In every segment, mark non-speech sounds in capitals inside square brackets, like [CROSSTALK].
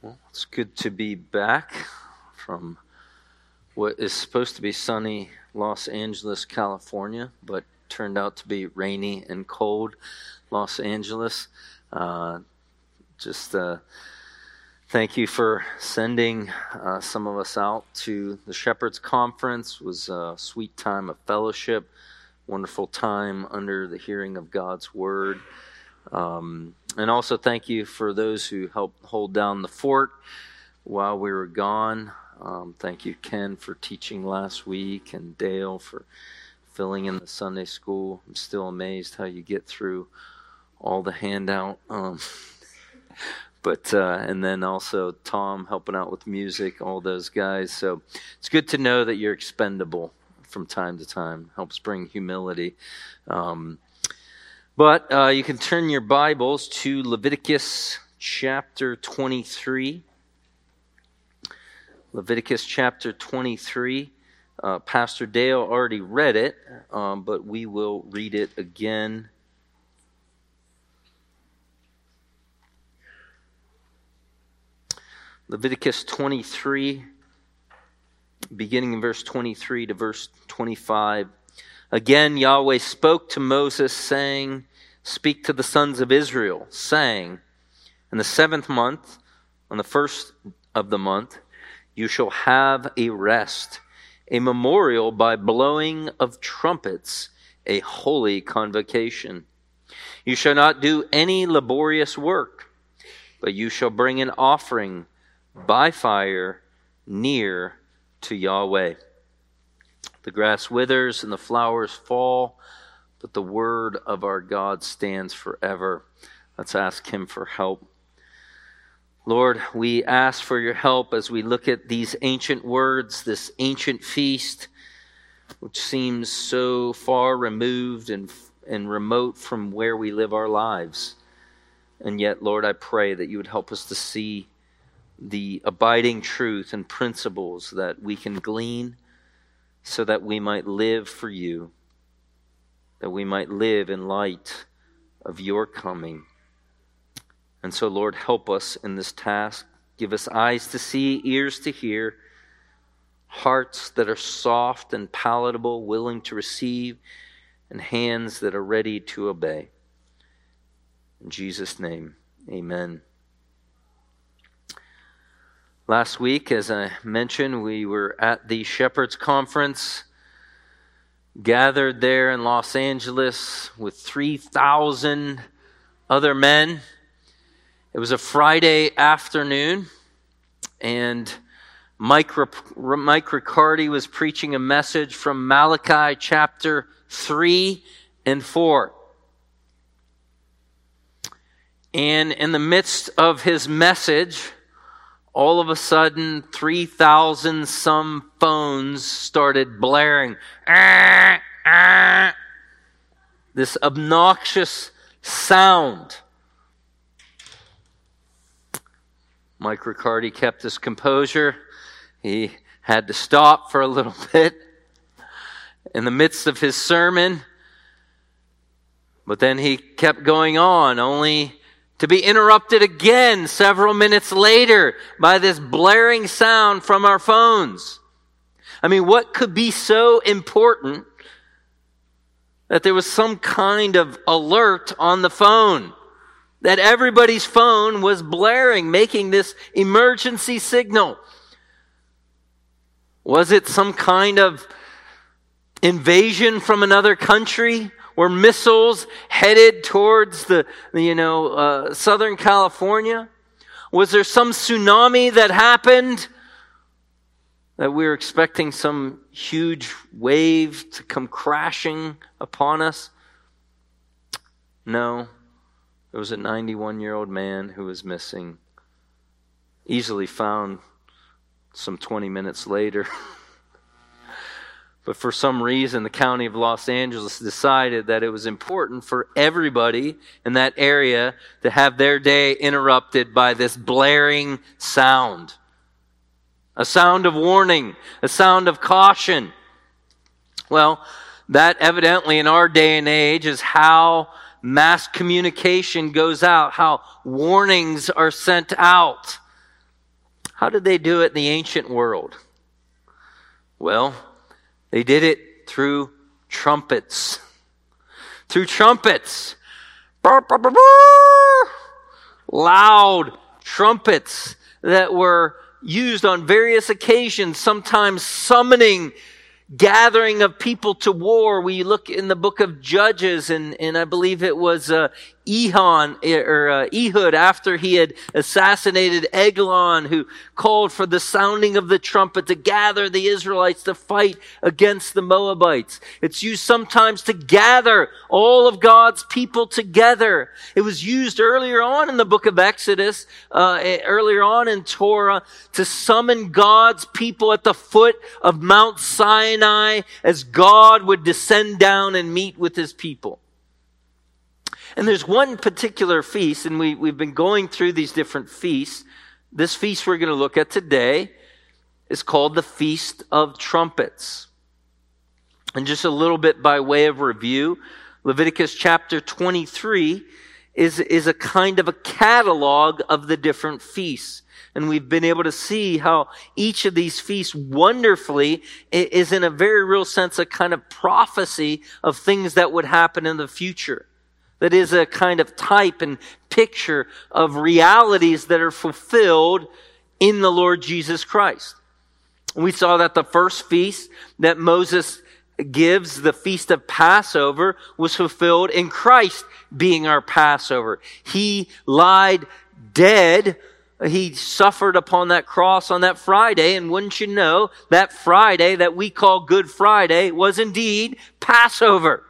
Well, it's good to be back from what is supposed to be sunny Los Angeles, California, but turned out to be rainy and cold Los Angeles. Uh, just uh, thank you for sending uh, some of us out to the Shepherds Conference. It was a sweet time of fellowship, wonderful time under the hearing of God's word. Um, and also thank you for those who helped hold down the fort while we were gone. Um, thank you, Ken, for teaching last week, and Dale for filling in the Sunday school. I'm still amazed how you get through all the handout. Um, [LAUGHS] but uh, and then also Tom helping out with music, all those guys. So it's good to know that you're expendable from time to time. Helps bring humility. Um, but uh, you can turn your Bibles to Leviticus chapter 23. Leviticus chapter 23. Uh, Pastor Dale already read it, um, but we will read it again. Leviticus 23, beginning in verse 23 to verse 25. Again, Yahweh spoke to Moses, saying, Speak to the sons of Israel, saying, In the seventh month, on the first of the month, you shall have a rest, a memorial by blowing of trumpets, a holy convocation. You shall not do any laborious work, but you shall bring an offering by fire near to Yahweh. The grass withers and the flowers fall, but the word of our God stands forever. Let's ask Him for help. Lord, we ask for your help as we look at these ancient words, this ancient feast, which seems so far removed and, and remote from where we live our lives. And yet, Lord, I pray that you would help us to see the abiding truth and principles that we can glean so that we might live for you, that we might live in light of your coming. And so, Lord, help us in this task. Give us eyes to see, ears to hear, hearts that are soft and palatable, willing to receive, and hands that are ready to obey. In Jesus' name, amen. Last week, as I mentioned, we were at the Shepherds Conference, gathered there in Los Angeles with 3,000 other men. It was a Friday afternoon, and Mike, Mike Riccardi was preaching a message from Malachi chapter 3 and 4. And in the midst of his message, all of a sudden 3,000 some phones started blaring. Ah, ah, this obnoxious sound. Mike Riccardi kept his composure. He had to stop for a little [LAUGHS] bit in the midst of his sermon. But then he kept going on, only to be interrupted again several minutes later by this blaring sound from our phones. I mean, what could be so important that there was some kind of alert on the phone? That everybody's phone was blaring, making this emergency signal. Was it some kind of invasion from another country? Were missiles headed towards the, you know, uh, Southern California? Was there some tsunami that happened? That we were expecting some huge wave to come crashing upon us? No. There was a 91 year old man who was missing, easily found some 20 minutes later. [LAUGHS] But for some reason, the county of Los Angeles decided that it was important for everybody in that area to have their day interrupted by this blaring sound. A sound of warning, a sound of caution. Well, that evidently in our day and age is how mass communication goes out, how warnings are sent out. How did they do it in the ancient world? Well, they did it through trumpets. [LAUGHS] Through trumpets. Loud trumpets that were used on various occasions, sometimes summoning gathering of people to war. We look in the book of Judges, and, and I believe it was uh, Ehon or uh, Ehud after he had assassinated Eglon, who called for the sounding of the trumpet to gather the Israelites to fight against the Moabites. It's used sometimes to gather all of God's people together. It was used earlier on in the book of Exodus, uh, earlier on in Torah, to summon God's people at the foot of Mount Sinai as God would descend down and meet with his people. And there's one particular feast, and we, we've been going through these different feasts. This feast we're going to look at today is called the Feast of Trumpets. And just a little bit by way of review, Leviticus chapter 23 is, is a kind of a catalog of the different feasts. And we've been able to see how each of these feasts wonderfully is in a very real sense a kind of prophecy of things that would happen in the future that is a kind of type and picture of realities that are fulfilled in the Lord Jesus Christ. We saw that the first feast that Moses gives, the feast of Passover, was fulfilled in Christ being our Passover. He lied dead. He suffered upon that cross on that Friday. And wouldn't you know, that Friday that we call Good Friday was indeed Passover.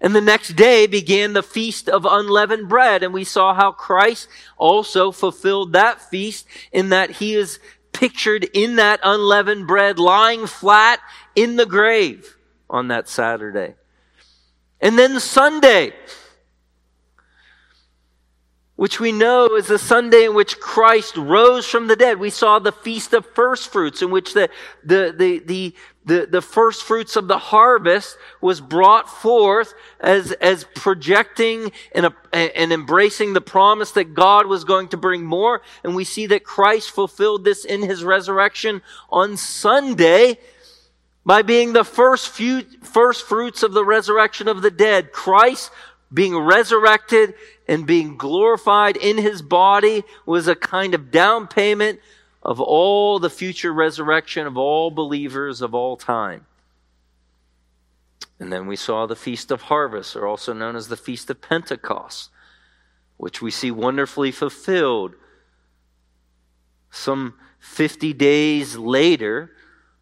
And the next day began the feast of unleavened bread. And we saw how Christ also fulfilled that feast in that he is pictured in that unleavened bread lying flat in the grave on that Saturday. And then Sunday, which we know is the Sunday in which Christ rose from the dead. We saw the Feast of First Fruits in which the, the, the, the, the, the first fruits of the harvest was brought forth as, as projecting and, uh, and embracing the promise that God was going to bring more. And we see that Christ fulfilled this in his resurrection on Sunday by being the first few, first fruits of the resurrection of the dead. Christ being resurrected and being glorified in his body was a kind of down payment of all the future resurrection of all believers of all time. And then we saw the Feast of Harvest, or also known as the Feast of Pentecost, which we see wonderfully fulfilled some 50 days later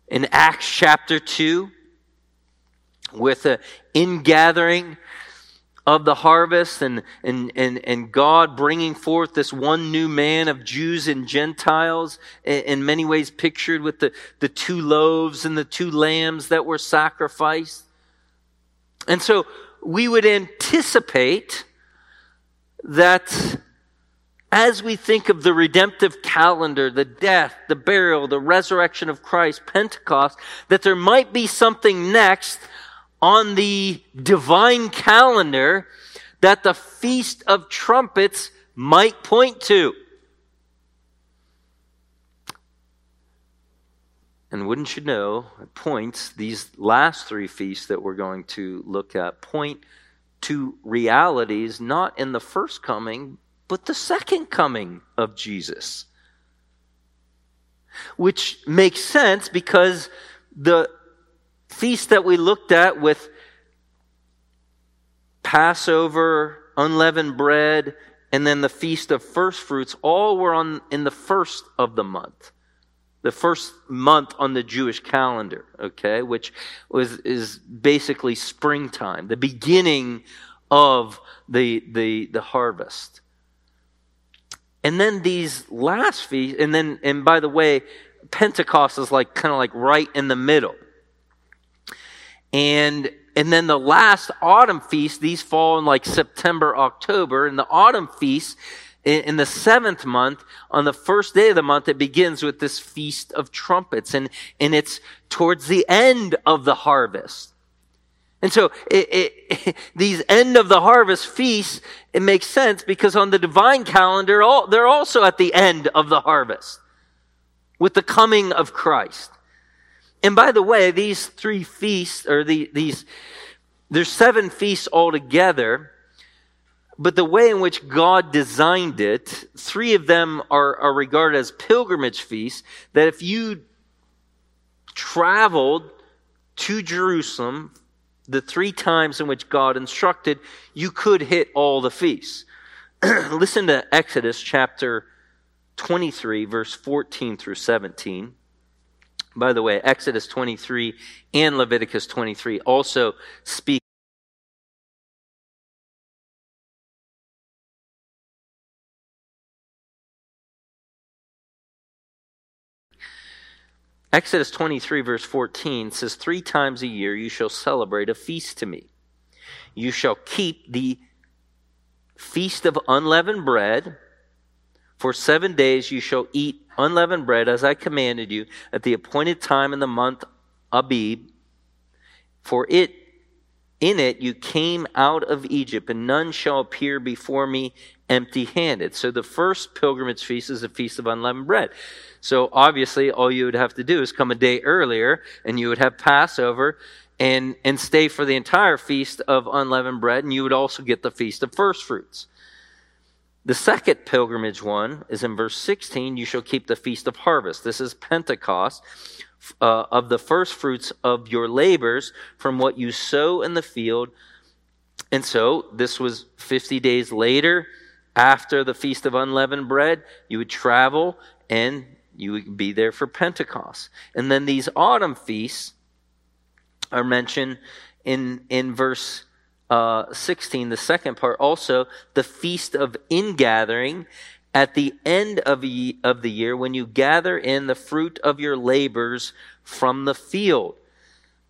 in Acts chapter 2 with an ingathering of the harvest and, and, and, and God bringing forth this one new man of Jews and Gentiles, in many ways pictured with the, the two loaves and the two lambs that were sacrificed. And so we would anticipate that as we think of the redemptive calendar, the death, the burial, the resurrection of Christ, Pentecost, that there might be something next on the divine calendar that the Feast of Trumpets might point to. And wouldn't you know, it points, these last three feasts that we're going to look at point to realities not in the first coming, but the second coming of Jesus. Which makes sense because the feast that we looked at with Passover, unleavened bread, and then the feast of first fruits, all were on in the first of the month. The first month on the Jewish calendar, okay, which was is basically springtime, the beginning of the the the harvest. And then these last feasts, and then and by the way, Pentecost is like kind of like right in the middle. And and then the last autumn feast, these fall in like September, October. And the autumn feast, in, the seventh month, on the first day of the month, it begins with this feast of trumpets. And, and it's towards the end of the harvest. And so it, it, [LAUGHS] these end of the harvest feasts, it makes sense because on the divine calendar, all, they're also at the end of the harvest. with the coming of Christ. And by the way, these three feasts, or the, these, there's seven feasts altogether, but the way in which God designed it, three of them are, are regarded as pilgrimage feasts, that if you traveled to Jerusalem the three times in which God instructed, you could hit all the feasts. [CLEARS THROAT] Listen to Exodus chapter 23, verse 14 through 17. By the way, Exodus 23 and Leviticus 23 also speak. Exodus 23, verse 14 says, Three times a year you shall celebrate a feast to me. You shall keep the feast of unleavened bread. For seven days you shall eat unleavened bread as I commanded you at the appointed time in the month Abib. For it in it you came out of Egypt, and none shall appear before me empty handed. So the first pilgrimage feast is a feast of unleavened bread. So obviously, all you would have to do is come a day earlier, and you would have Passover and, and stay for the entire feast of unleavened bread, and you would also get the feast of first fruits. The second pilgrimage one is in verse 16 you shall keep the feast of harvest. This is Pentecost. Uh, of the first fruits of your labors from what you sow in the field. And so this was 50 days later after the Feast of Unleavened Bread. You would travel and you would be there for Pentecost. And then these autumn feasts are mentioned in, in verse uh, 16, the second part, also the feast of ingathering at the end of, ye, of the year when you gather in the fruit of your labors from the field.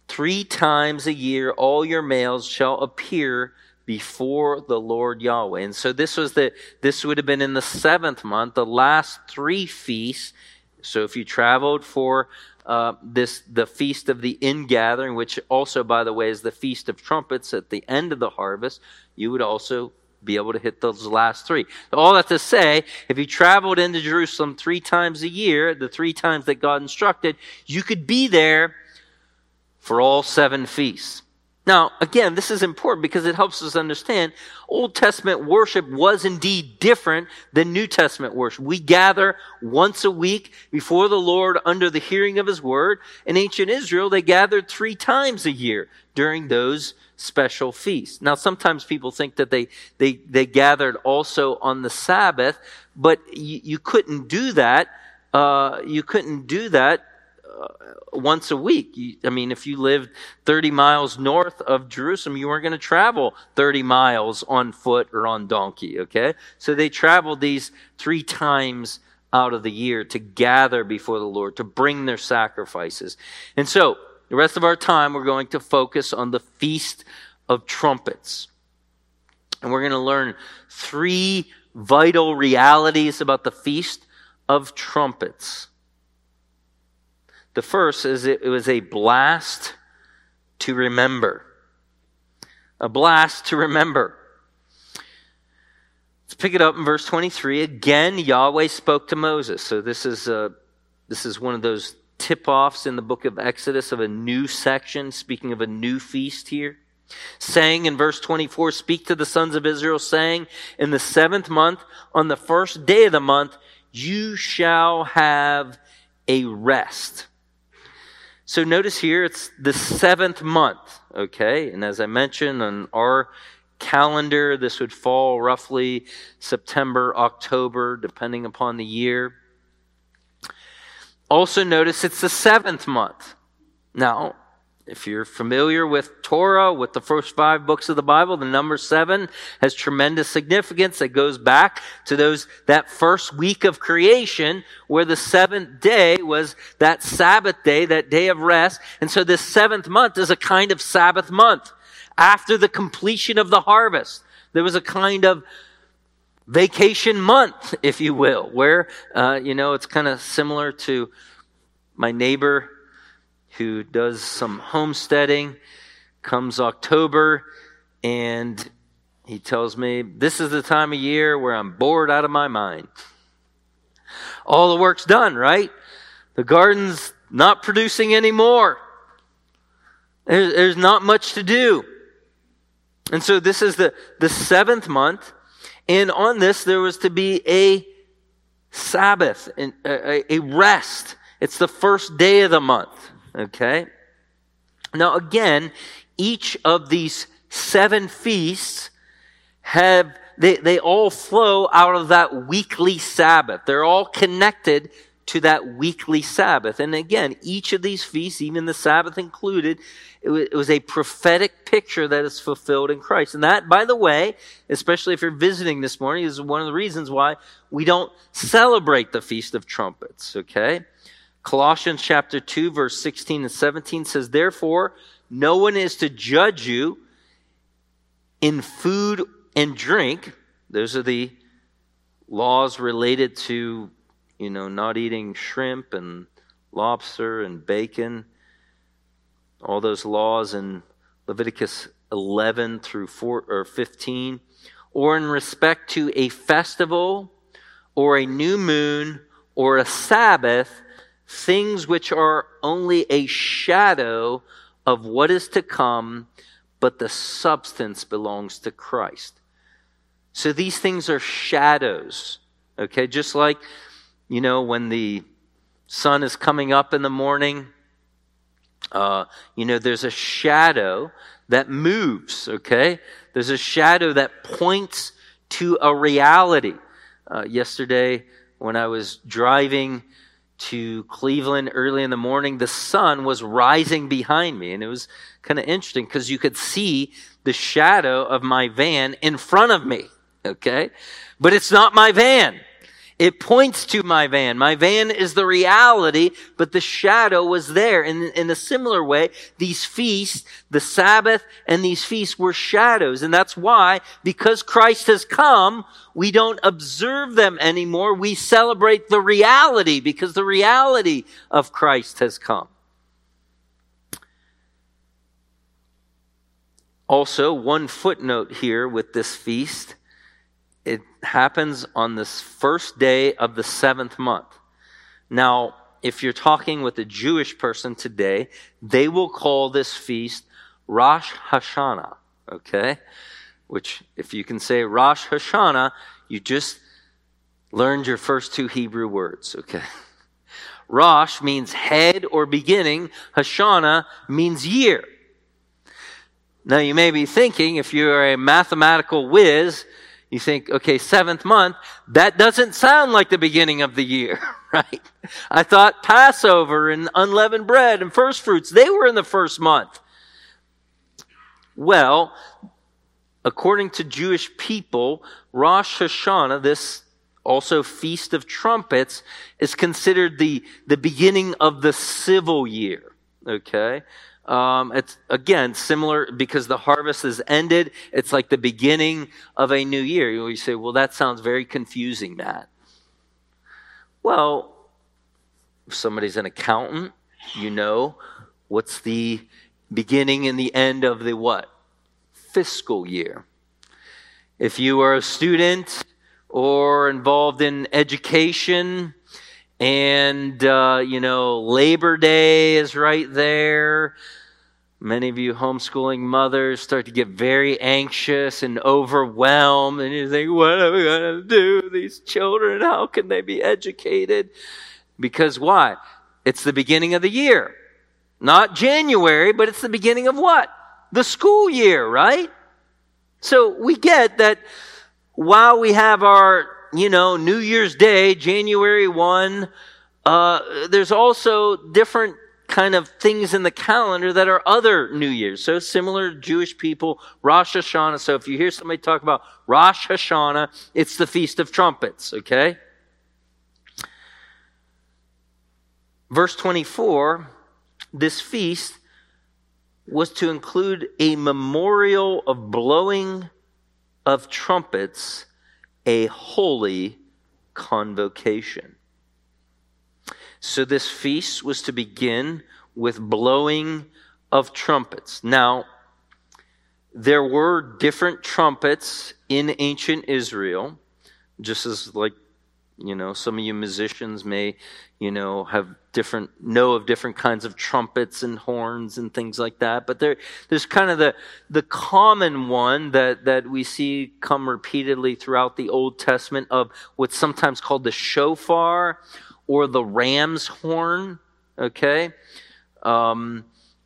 Three times a year, all your males shall appear before the Lord Yahweh. And so this was the, this would have been in the seventh month, the last three feasts. So if you traveled for uh, this the feast of the ingathering, which also, by the way, is the feast of trumpets at the end of the harvest. You would also be able to hit those last three. All that to say, if you traveled into Jerusalem three times a year, the three times that God instructed, you could be there for all seven feasts. Now, again, this is important because it helps us understand Old Testament worship was indeed different than New Testament worship. We gather once a week before the Lord under the hearing of His word. In ancient Israel, they gathered three times a year during those special feasts. Now, sometimes people think that they, they, they gathered also on the Sabbath, but you, you couldn't do that. Uh, you couldn't do that Uh, once a week. You, I mean, if you lived 30 miles north of Jerusalem, you weren't going to travel 30 miles on foot or on donkey, okay? So they traveled these three times out of the year to gather before the Lord, to bring their sacrifices. And so, the rest of our time, we're going to focus on the Feast of Trumpets. And we're going to learn three vital realities about the Feast of Trumpets. The first is it was a blast to remember. A blast to remember. Let's pick it up in verse 23. Again, Yahweh spoke to Moses. So this is, uh, this is one of those tip offs in the book of Exodus of a new section, speaking of a new feast here. Saying in verse 24, Speak to the sons of Israel, saying, In the seventh month, on the first day of the month, you shall have a rest so notice here it's the seventh month, okay? And as I mentioned on our calendar, this would fall roughly September, October, depending upon the year. Also notice it's the seventh month. Now, if you're familiar with Torah, with the first five books of the Bible, the number seven has tremendous significance It goes back to those, that first week of creation where the seventh day was that Sabbath day, that day of rest. And so this seventh month is a kind of Sabbath month after the completion of the harvest. There was a kind of vacation month, if you will, where, uh, you know, it's kind of similar to my neighbor who does some homesteading. Comes October, and he tells me, This is the time of year where I'm bored out of my mind. All the work's done, right? The garden's not producing anymore. There's, not much to do. And so this is the, the seventh month. And on this, there was to be a Sabbath, a, a rest. It's the first day of the month. Okay? Now, again, each of these seven feasts have, they, they all flow out of that weekly Sabbath. They're all connected to that weekly Sabbath. And again, each of these feasts, even the Sabbath included, it was a prophetic picture that is fulfilled in Christ. And that, by the way, especially if you're visiting this morning, is one of the reasons why we don't celebrate the Feast of Trumpets, okay? Colossians chapter 2, verse 16 and 17 says, Therefore, no one is to judge you in food and drink. Those are the laws related to, you know, not eating shrimp and lobster and bacon all those laws in Leviticus 11 through 4 or 15, or in respect to a festival or a new moon or a Sabbath, things which are only a shadow of what is to come, but the substance belongs to Christ. So these things are shadows. Okay, just like, you know, when the sun is coming up in the morning, uh, you know, there's a shadow that moves, okay? There's a shadow that points to a reality. Uh, yesterday, when I was driving to Cleveland early in the morning, the sun was rising behind me. And it was kind of interesting because you could see the shadow of my van in front of me, okay? But it's not my van. It points to my van. My van is the reality, but the shadow was there. In, in a similar way, these feasts, the Sabbath and these feasts were shadows. And that's why, because Christ has come, we don't observe them anymore. We celebrate the reality because the reality of Christ has come. Also, one footnote here with this feast it happens on this first day of the seventh month. Now, if you're talking with a Jewish person today, they will call this feast Rosh Hashanah, okay? Which, if you can say Rosh Hashanah, you just learned your first two Hebrew words, okay? [LAUGHS] Rosh means head or beginning, Hashanah means year. Now, you may be thinking, if you're a mathematical whiz, you think, okay, seventh month, that doesn't sound like the beginning of the year, [LAUGHS] right? I thought Passover and unleavened bread and first fruits, they were in the first month. Well, according to Jewish people, Rosh Hashanah, this also Feast of Trumpets, is considered the, the beginning of the civil year. Okay? Um, it's again similar because the harvest is ended. It's like the beginning of a new year. You say, well, that sounds very confusing, Matt. Well, if somebody's an accountant, you know what's the beginning and the end of the what? Fiscal year. If you are a student or involved in education, and, uh, you know, Labor Day is right there. Many of you homeschooling mothers start to get very anxious and overwhelmed, and you think, what are we going to do? These children, how can they be educated? Because why? It's the beginning of the year. Not January, but it's the beginning of what? The school year, right? So we get that while we have our you know, New Year's Day, January 1, uh, there's also different kind of things in the calendar that are other New Year's. So similar Jewish people, Rosh Hashanah. So if you hear somebody talk about Rosh Hashanah, it's the Feast of Trumpets, okay? Verse 24, this feast was to include a memorial of blowing of trumpets a holy convocation. So this feast was to begin with blowing of trumpets. Now, there were different trumpets in ancient Israel, just as like You know, some of you musicians may, you know, have different know of different kinds of trumpets and horns and things like that. But there, there's kind of the the common one that that we see come repeatedly throughout the Old Testament of what's sometimes called the shofar or the ram's horn. Okay, um,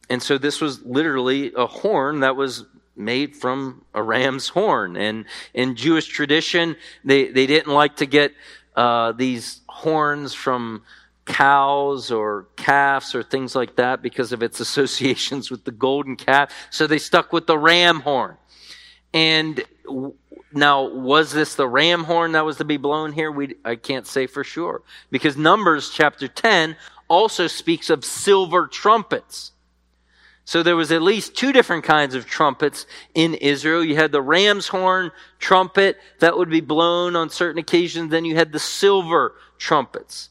and so this was literally a horn that was made from a ram's horn. And in Jewish tradition, they, they didn't like to get uh, these horns from cows or calves or things like that because of its [LAUGHS] associations with the golden calf. So they stuck with the ram horn. And now, was this the ram horn that was to be blown here? We, I can't say for sure. Because Numbers chapter 10 also speaks of silver trumpets. So there was at least two different kinds of trumpets in Israel. You had the ram's horn trumpet that would be blown on certain occasions. Then you had the silver trumpets.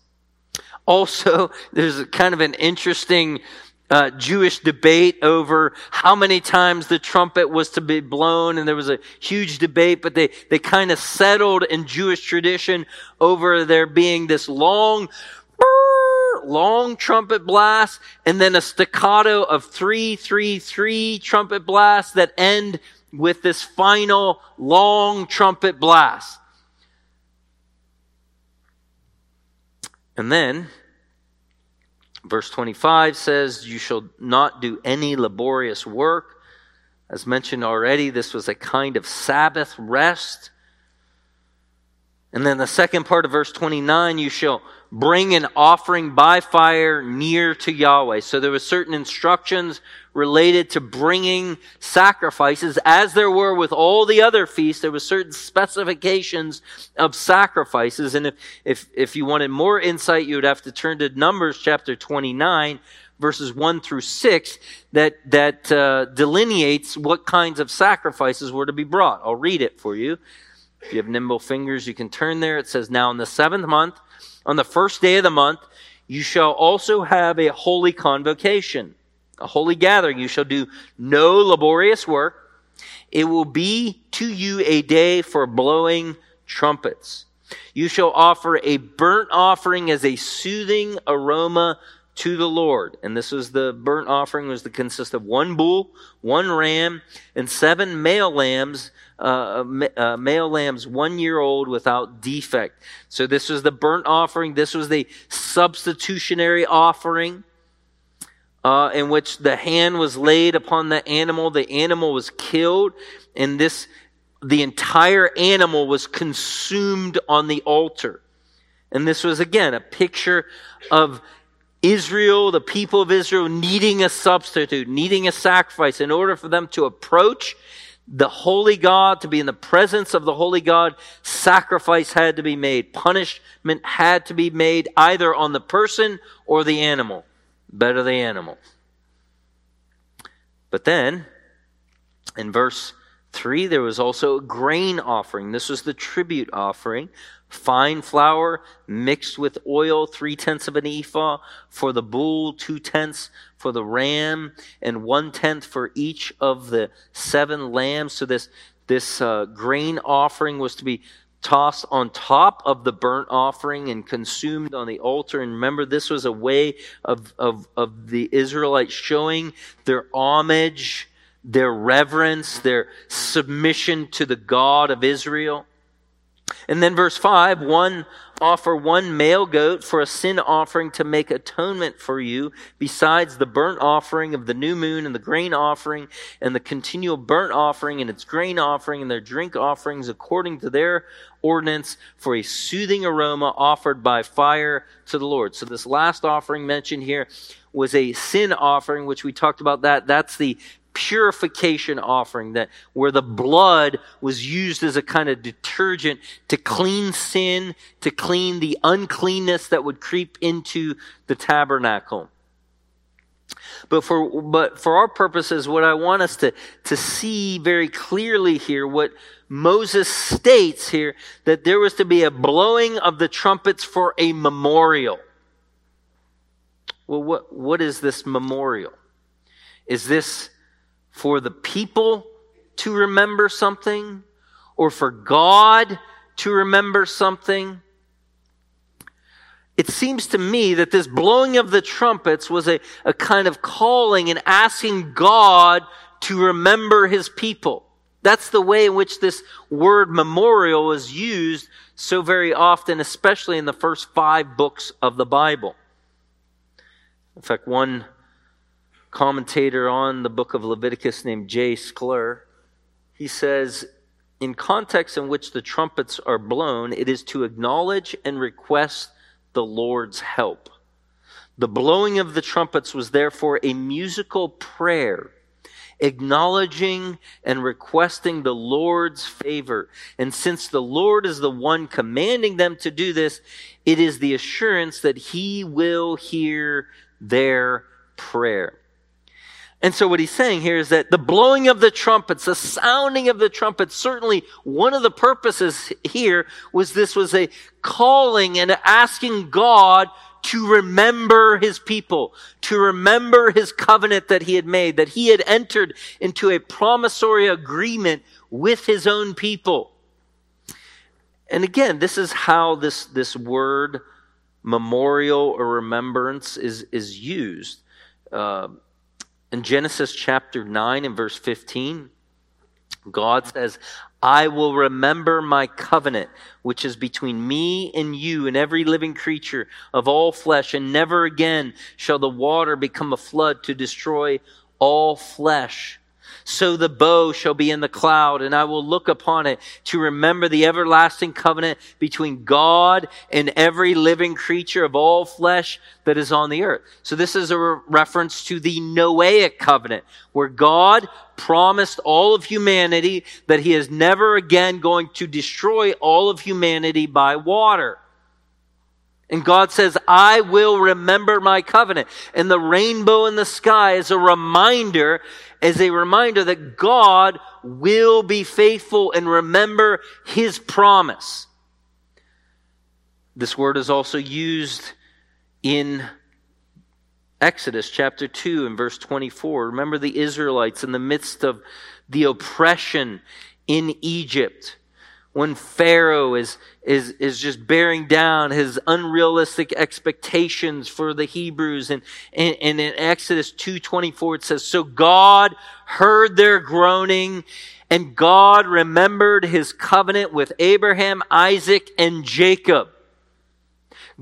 Also, [LAUGHS] there's kind of an interesting uh, Jewish debate over how many times the trumpet was to be blown, and there was a huge debate, but they, they kind of settled in Jewish tradition over there being this long long trumpet blast, and then a staccato of three, three, three trumpet blasts that end with this final long trumpet blast. And then, verse 25 says, You shall not do any laborious work. As mentioned already, this was a kind of Sabbath rest. And then the second part of verse 29, you shall bring an offering by fire near to Yahweh. So there were certain instructions related to bringing sacrifices, as there were with all the other feasts. There were certain specifications of sacrifices. And if, if, if you wanted more insight, you would have to turn to Numbers chapter 29, verses 1 through 6, that, that uh, delineates what kinds of sacrifices were to be brought. I'll read it for you. If you have nimble fingers, you can turn there. It says, Now in the seventh month, on the first day of the month, you shall also have a holy convocation, a holy gathering. You shall do no laborious work. It will be to you a day for blowing trumpets. You shall offer a burnt offering as a soothing aroma to the Lord. And this was the burnt offering was to consist of one bull, one ram, and seven male lambs uh, uh, male lambs one year old without defect. So this was the burnt offering. This was the substitutionary offering. Uh, in which the hand was laid upon the animal, the animal was killed, and this the entire animal was consumed on the altar. And this was again a picture of Israel, the people of Israel, needing a substitute, needing a sacrifice in order for them to approach the holy God, to be in the presence of the holy God, sacrifice had to be made. Punishment had to be made either on the person or the animal. Better the animal. But then, in verse 3, there was also a grain offering. This was the tribute offering fine flour mixed with oil, three tenths of an ephah for the bull, two tenths for the ram, and one tenth for each of the seven lambs. So this this uh, grain offering was to be tossed on top of the burnt offering and consumed on the altar. And remember, this was a way of, of, of the Israelites showing their homage, their reverence, their submission to the God of Israel. And then verse 5 one offer one male goat for a sin offering to make atonement for you, besides the burnt offering of the new moon and the grain offering and the continual burnt offering and its grain offering and their drink offerings according to their ordinance for a soothing aroma offered by fire to the Lord. So this last offering mentioned here was a sin offering, which we talked about that. That's the purification offering that where the blood was used as a kind of detergent to clean sin, to clean the uncleanness that would creep into the tabernacle. But for, but for our purposes, what I want us to, to see very clearly here, what Moses states here, that there was to be a blowing of the trumpets for a memorial. Well, what, what is this memorial? Is this for the people to remember something or for God to remember something? it seems to me that this blowing of the trumpets was a, a kind of calling and asking God to remember his people. That's the way in which this word memorial is used so very often, especially in the first five books of the Bible. In fact, one commentator on the book of Leviticus named Jay Sklar, he says, in context in which the trumpets are blown, it is to acknowledge and request the Lord's help. The blowing of the trumpets was therefore a musical prayer, acknowledging and requesting the Lord's favor. And since the Lord is the one commanding them to do this, it is the assurance that He will hear their prayer. And so what he's saying here is that the blowing of the trumpets, the sounding of the trumpets, certainly one of the purposes here was this was a calling and asking God to remember his people, to remember his covenant that he had made, that he had entered into a promissory agreement with his own people. And again, this is how this, this word memorial or remembrance is, is used. Uh, in Genesis chapter 9 and verse 15, God says, I will remember my covenant, which is between me and you and every living creature of all flesh, and never again shall the water become a flood to destroy all flesh. So the bow shall be in the cloud, and I will look upon it to remember the everlasting covenant between God and every living creature of all flesh that is on the earth. So this is a re- reference to the Noahic covenant, where God promised all of humanity that he is never again going to destroy all of humanity by water. And God says, I will remember my covenant. And the rainbow in the sky is a reminder, is a reminder that God will be faithful and remember his promise. This word is also used in Exodus chapter 2 and verse 24. Remember the Israelites in the midst of the oppression in Egypt when Pharaoh is, is, is just bearing down his unrealistic expectations for the Hebrews. And, and, and in Exodus 2.24 it says, So God heard their groaning and God remembered his covenant with Abraham, Isaac, and Jacob.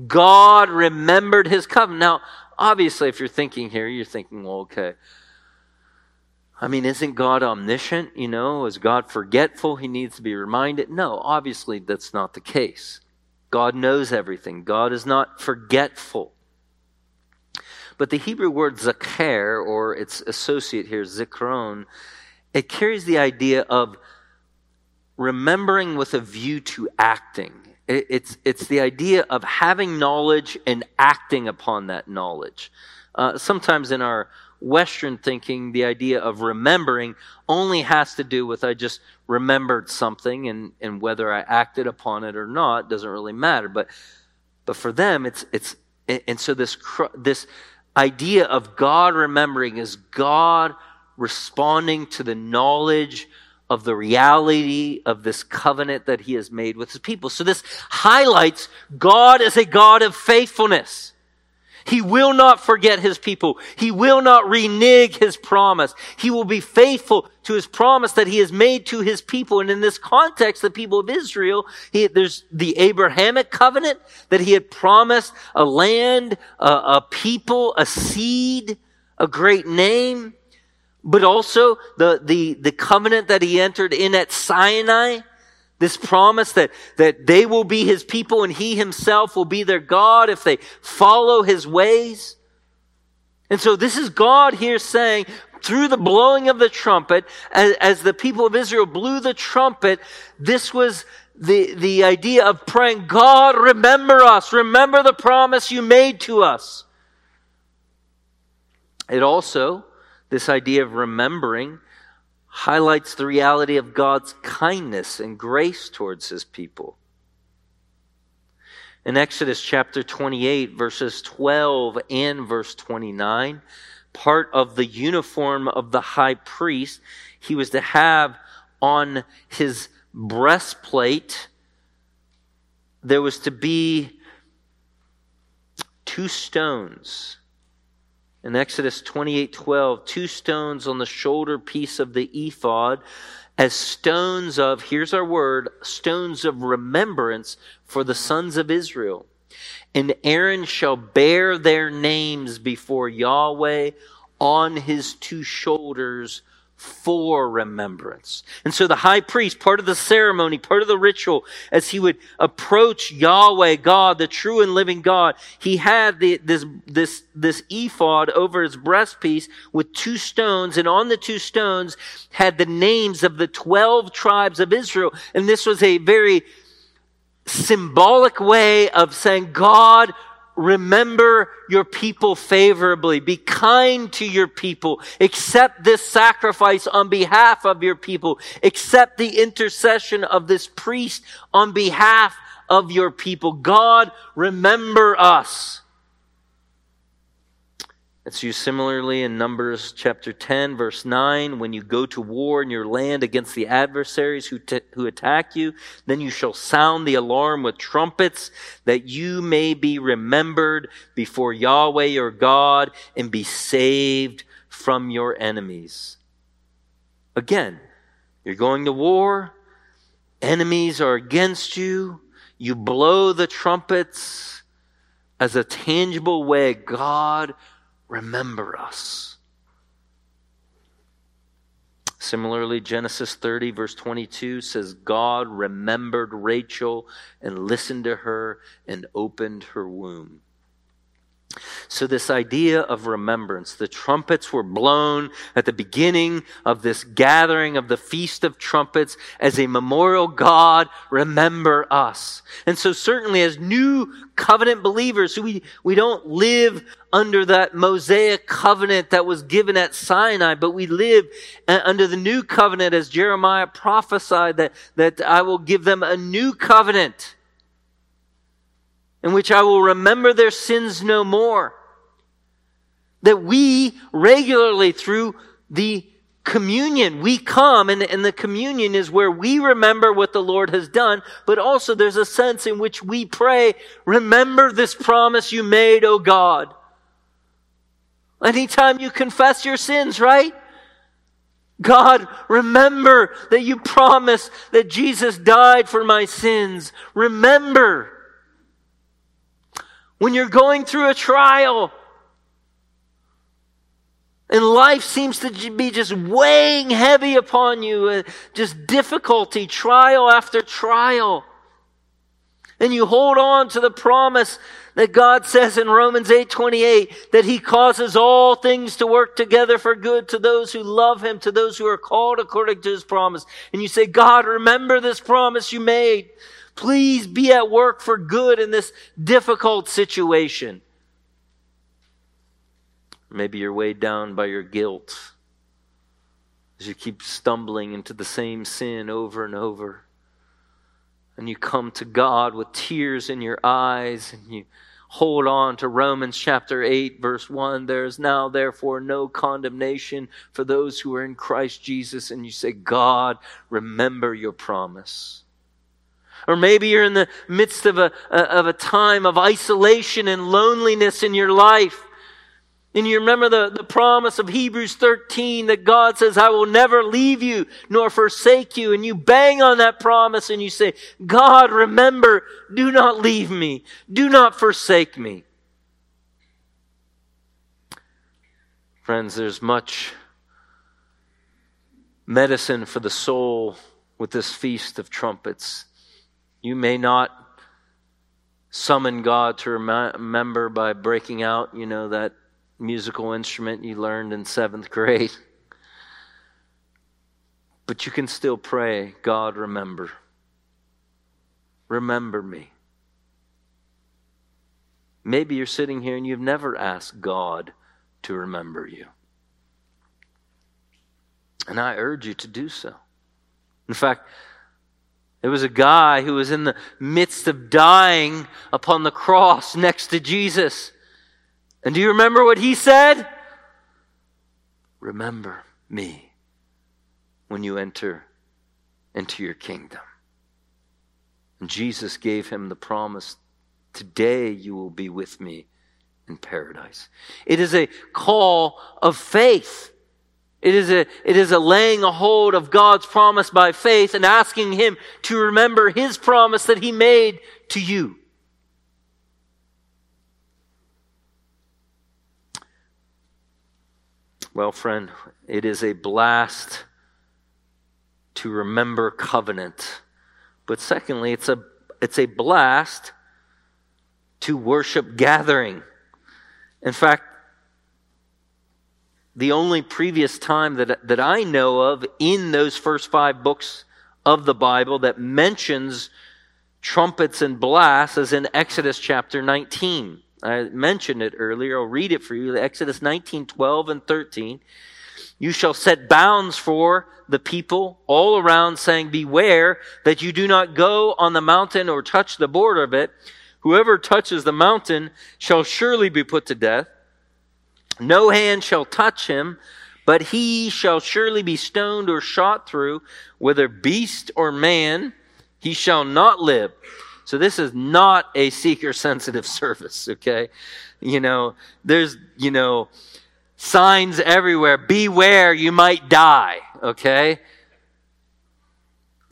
God remembered his covenant. Now, obviously, if you're thinking here, you're thinking, well, okay, I mean, isn't God omniscient? You know, is God forgetful? He needs to be reminded. No, obviously that's not the case. God knows everything. God is not forgetful. But the Hebrew word zakher, or its associate here, zikron, it carries the idea of remembering with a view to acting. It's, it's the idea of having knowledge and acting upon that knowledge. Uh, sometimes in our Western thinking, the idea of remembering only has to do with I just remembered something and, and whether I acted upon it or not doesn't really matter. But, but for them, it's, it's, and so this, this idea of God remembering is God responding to the knowledge of the reality of this covenant that he has made with his people. So this highlights God as a God of faithfulness. He will not forget his people. He will not renege his promise. He will be faithful to his promise that he has made to his people. And in this context, the people of Israel, he, there's the Abrahamic covenant that he had promised a land, a, a people, a seed, a great name, but also the, the, the covenant that he entered in at Sinai this promise that, that they will be his people and he himself will be their God if they follow his ways. And so this is God here saying, through the blowing of the trumpet, as, as the people of Israel blew the trumpet, this was the, the idea of praying, God, remember us. Remember the promise you made to us. It also, this idea of remembering, highlights the reality of God's kindness and grace towards his people. In Exodus chapter 28, verses 12 and verse 29, part of the uniform of the high priest, he was to have on his breastplate, there was to be two stones. In Exodus 28 12, two stones on the shoulder piece of the ephod as stones of, here's our word, stones of remembrance for the sons of Israel. And Aaron shall bear their names before Yahweh on his two shoulders for remembrance. And so the high priest, part of the ceremony, part of the ritual, as he would approach Yahweh, God, the true and living God, he had the, this, this, this ephod over his breastpiece with two stones, and on the two stones had the names of the 12 tribes of Israel. And this was a very symbolic way of saying, God, remember your people favorably. Be kind to your people. Accept this sacrifice on behalf of your people. Accept the intercession of this priest on behalf of your people. God, remember us. It's used similarly in Numbers chapter 10, verse 9. When you go to war in your land against the adversaries who, t- who attack you, then you shall sound the alarm with trumpets, that you may be remembered before Yahweh your God and be saved from your enemies. Again, you're going to war, enemies are against you, you blow the trumpets as a tangible way God remember us. Similarly, Genesis 30, verse 22 says, God remembered Rachel and listened to her and opened her womb. So, this idea of remembrance, the trumpets were blown at the beginning of this gathering of the Feast of Trumpets as a memorial God, remember us. And so, certainly, as new covenant believers, we, we don't live under that Mosaic covenant that was given at Sinai, but we live uh, under the new covenant as Jeremiah prophesied that, that I will give them a new covenant in which I will remember their sins no more. That we regularly through the communion, we come and, and the communion is where we remember what the Lord has done, but also there's a sense in which we pray, remember this promise you made, O God. Anytime you confess your sins, right? God, remember that you promised that Jesus died for my sins. Remember when you're going through a trial and life seems to be just weighing heavy upon you, uh, just difficulty, trial after trial. And you hold on to the promise that God says in Romans 8:28 that he causes all things to work together for good to those who love him, to those who are called according to his promise. And you say, "God, remember this promise you made. Please be at work for good in this difficult situation. Maybe you're weighed down by your guilt as you keep stumbling into the same sin over and over. And you come to God with tears in your eyes and you hold on to Romans chapter 8, verse 1. There is now, therefore, no condemnation for those who are in Christ Jesus. And you say, God, remember your promise. Or maybe you're in the midst of a, of a time of isolation and loneliness in your life. And you remember the, the promise of Hebrews 13 that God says, I will never leave you nor forsake you. And you bang on that promise and you say, God, remember, do not leave me. Do not forsake me. Friends, there's much medicine for the soul with this feast of trumpets. You may not summon God to remember by breaking out, you know, that musical instrument you learned in seventh grade. But you can still pray, God, remember. Remember me. Maybe you're sitting here and you've never asked God to remember you. And I urge you to do so. In fact, there was a guy who was in the midst of dying upon the cross next to Jesus. And do you remember what he said? Remember me when you enter into your kingdom. And Jesus gave him the promise today you will be with me in paradise. It is a call of faith. It is a, it is a laying a hold of God's promise by faith and asking Him to remember His promise that He made to you. Well, friend, it is a blast to remember covenant. But secondly, it's a, it's a blast to worship gathering. In fact, the only previous time that, that I know of in those first five books of the Bible that mentions trumpets and blasts is in Exodus chapter 19. I mentioned it earlier. I'll read it for you. Exodus 19, 12, and 13. You shall set bounds for the people all around, saying, Beware that you do not go on the mountain or touch the border of it. Whoever touches the mountain shall surely be put to death. No hand shall touch him, but he shall surely be stoned or shot through, whether beast or man, he shall not live. So this is not a seeker sensitive [LAUGHS] service, okay? You know, there's, you know, signs everywhere. Beware, you might die, okay?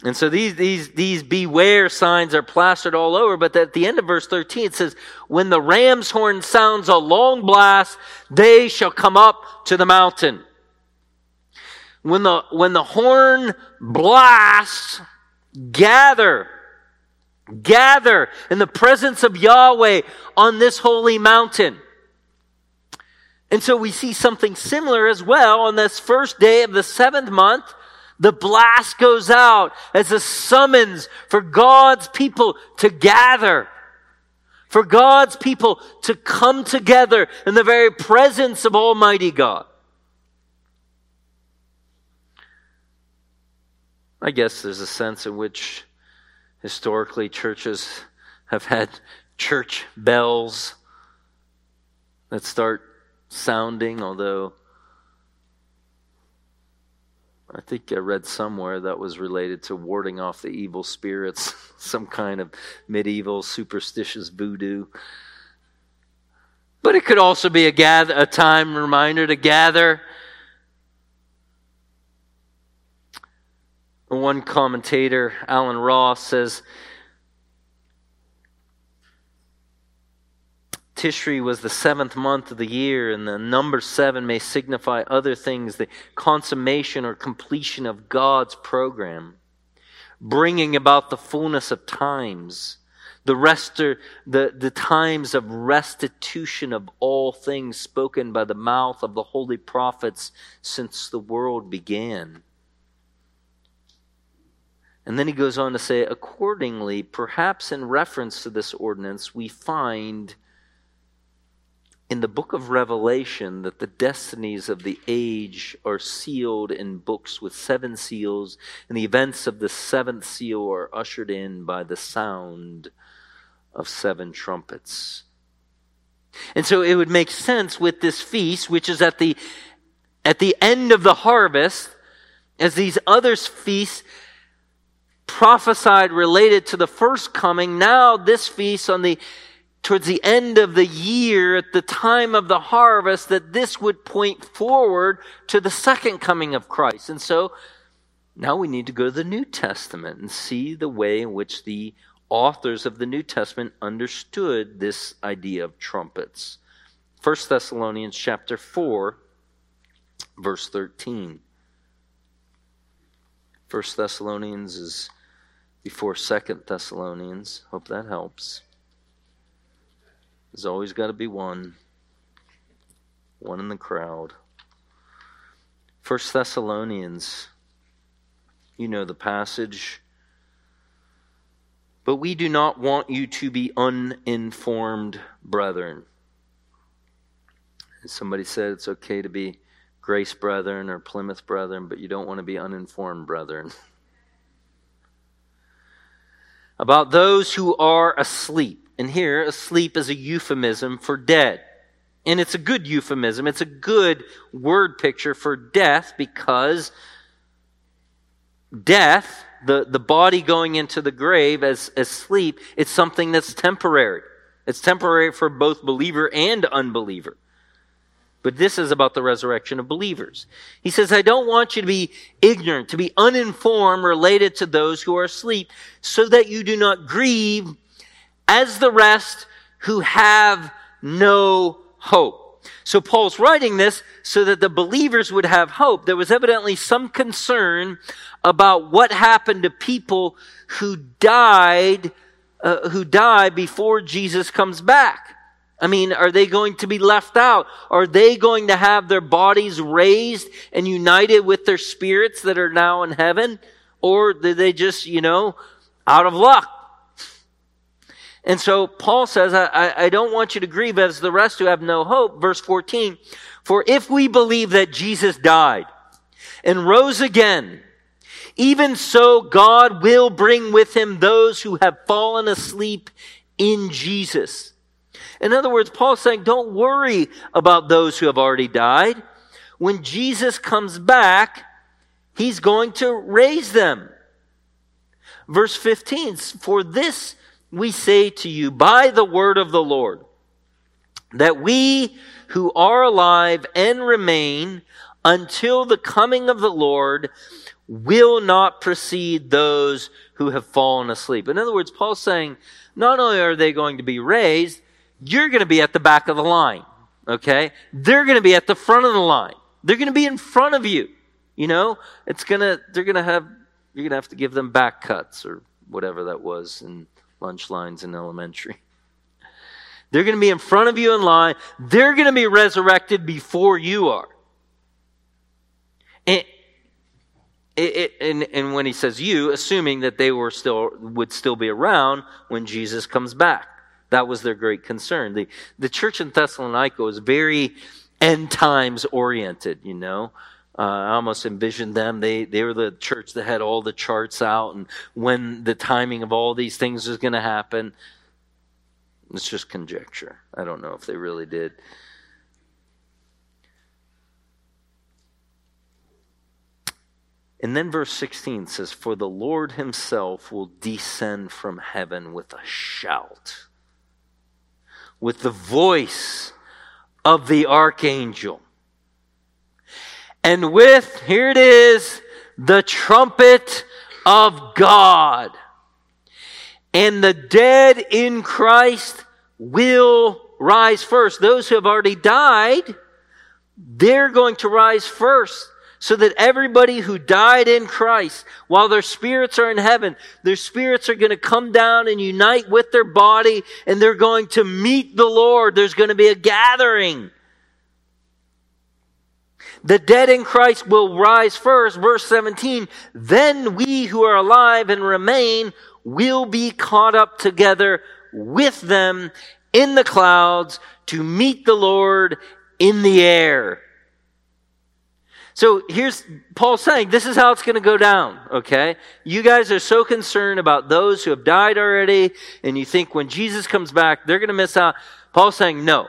And so these, these, these beware signs are plastered all over, but at the end of verse 13 it says, When the ram's horn sounds a long blast, they shall come up to the mountain. When the, when the horn blasts, gather, gather in the presence of Yahweh on this holy mountain. And so we see something similar as well on this first day of the seventh month the blast goes out as a summons for God's people to gather, for God's people to come together in the very presence of Almighty God. I guess there's a sense in which historically churches have had church bells that start sounding, although I think I read somewhere that was related to warding off the evil spirits, [LAUGHS] some kind of medieval superstitious voodoo. But it could also be a, gather, a time reminder to gather. One commentator, Allen Ross, says Tishri was the seventh month of the year, and the number seven may signify other things the consummation or completion of God's program, bringing about the fullness of times, the, rester, the, the times of restitution of all things spoken by the mouth of the holy prophets since the world began. And then he goes on to say, accordingly, perhaps in reference to this ordinance, we find in the book of Revelation that the destinies of the age are sealed in books with seven seals, and the events of the seventh seal are ushered in by the sound of seven trumpets. And so it would make sense with this feast, which is at the, at the end of the harvest, as these other feasts prophesied related to the first coming, now this feast on the towards the end of the year, at the time of the harvest, that this would point forward to the second coming of Christ. And so now we need to go to the New Testament and see the way in which the authors of the New Testament understood this idea of trumpets. 1 Thessalonians chapter 4 verse 13. 1 Thessalonians is before 2 Thessalonians. Hope that helps. There's always got to be one. One in the crowd. First Thessalonians, you know the passage. But we do not want you to be uninformed, brethren. Somebody said it's okay to be Grace Brethren or Plymouth Brethren, but you don't want to be uninformed, brethren. [LAUGHS] About those who are asleep and here, asleep is a euphemism for dead. And it's a good euphemism. It's a good word picture for death because death, the, the body going into the grave as, as sleep, it's something that's temporary. It's temporary for both believer and unbeliever. But this is about the resurrection of believers. He says, I don't want you to be ignorant, to be uninformed related to those who are asleep, so that you do not grieve as the rest who have no hope. So Paul's writing this so that the believers would have hope. There was evidently some concern about what happened to people who died, uh, who die before Jesus comes back. I mean, are they going to be left out? Are they going to have their bodies raised and united with their spirits that are now in heaven? Or did they just, you know, out of luck? And so Paul says, I, I don't want you to grieve as the rest who have no hope. Verse 14, for if we believe that Jesus died and rose again, even so God will bring with him those who have fallen asleep in Jesus. In other words, Paul's saying, don't worry about those who have already died. When Jesus comes back, he's going to raise them. Verse 15, for this we say to you by the word of the Lord, that we who are alive and remain until the coming of the Lord will not precede those who have fallen asleep. In other words, Paul's saying, not only are they going to be raised, you're going to be at the back of the line. Okay? They're going to be at the front of the line. They're going to be in front of you. You know, it's going to, they're going to have, you're going to have to give them back cuts or whatever that was in lunch lines in elementary. They're going to be in front of you in line. They're going to be resurrected before you are. And, it, it, and, and when he says you, assuming that they were still would still be around when Jesus comes back. That was their great concern. The, the church in Thessalonica was very end times oriented, you know. Uh, I almost envisioned them. They, they were the church that had all the charts out and when the timing of all these things was going to happen. It's just conjecture. I don't know if they really did. And then verse 16 says, For the Lord himself will descend from heaven with a shout with the voice of the archangel. And with, here it is, the trumpet of God. And the dead in Christ will rise first. Those who have already died, they're going to rise first so that everybody who died in Christ, while their spirits are in heaven, their spirits are going to come down and unite with their body and they're going to meet the Lord. There's going to be a gathering. The dead in Christ will rise first. Verse 17. Then we who are alive and remain will be caught up together with them in the clouds to meet the Lord in the air. So here's Paul saying, this is how it's going to go down, okay? You guys are so concerned about those who have died already, and you think when Jesus comes back, they're going to miss out. Paul's saying, no.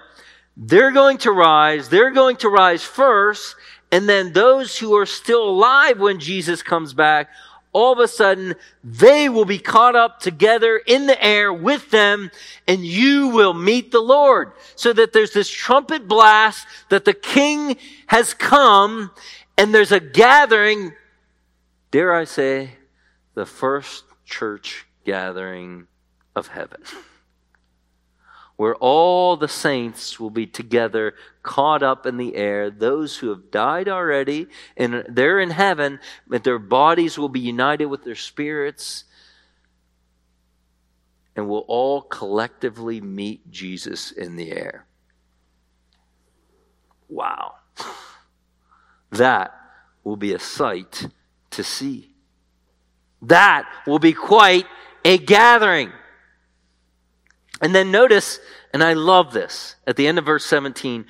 They're going to rise, they're going to rise first, and then those who are still alive when Jesus comes back, all of a sudden, they will be caught up together in the air with them, and you will meet the Lord. So that there's this trumpet blast that the king has come, and there's a gathering, dare I say, the first church gathering of heaven, [LAUGHS] where all the saints will be together, caught up in the air. Those who have died already, and they're in heaven, but their bodies will be united with their spirits, and will all collectively meet Jesus in the air. Wow. [LAUGHS] That will be a sight to see. That will be quite a gathering. And then notice, and I love this, at the end of verse 17,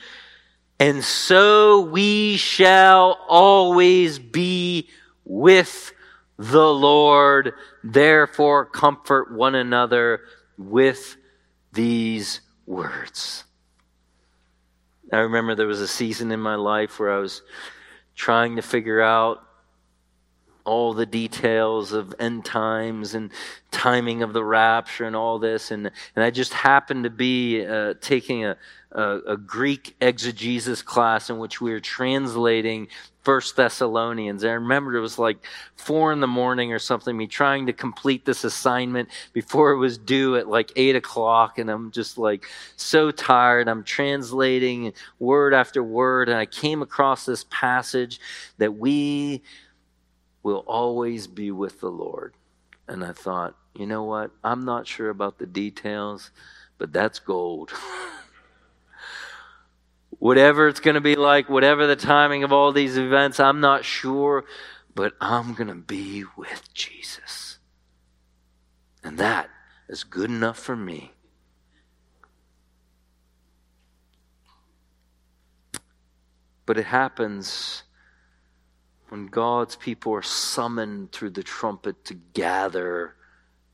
and so we shall always be with the Lord. Therefore, comfort one another with these words. I remember there was a season in my life where I was trying to figure out all the details of end times and timing of the rapture and all this. And, and I just happened to be uh, taking a, a, a, Greek exegesis class in which we were translating First Thessalonians. I remember it was like four in the morning or something, me trying to complete this assignment before it was due at like eight o'clock. And I'm just like so tired. I'm translating word after word. And I came across this passage that we will always be with the Lord. And I thought, you know what? I'm not sure about the details, but that's gold. [LAUGHS] whatever it's going to be like, whatever the timing of all these events, I'm not sure, but I'm going to be with Jesus. And that is good enough for me. But it happens when God's people are summoned through the trumpet to gather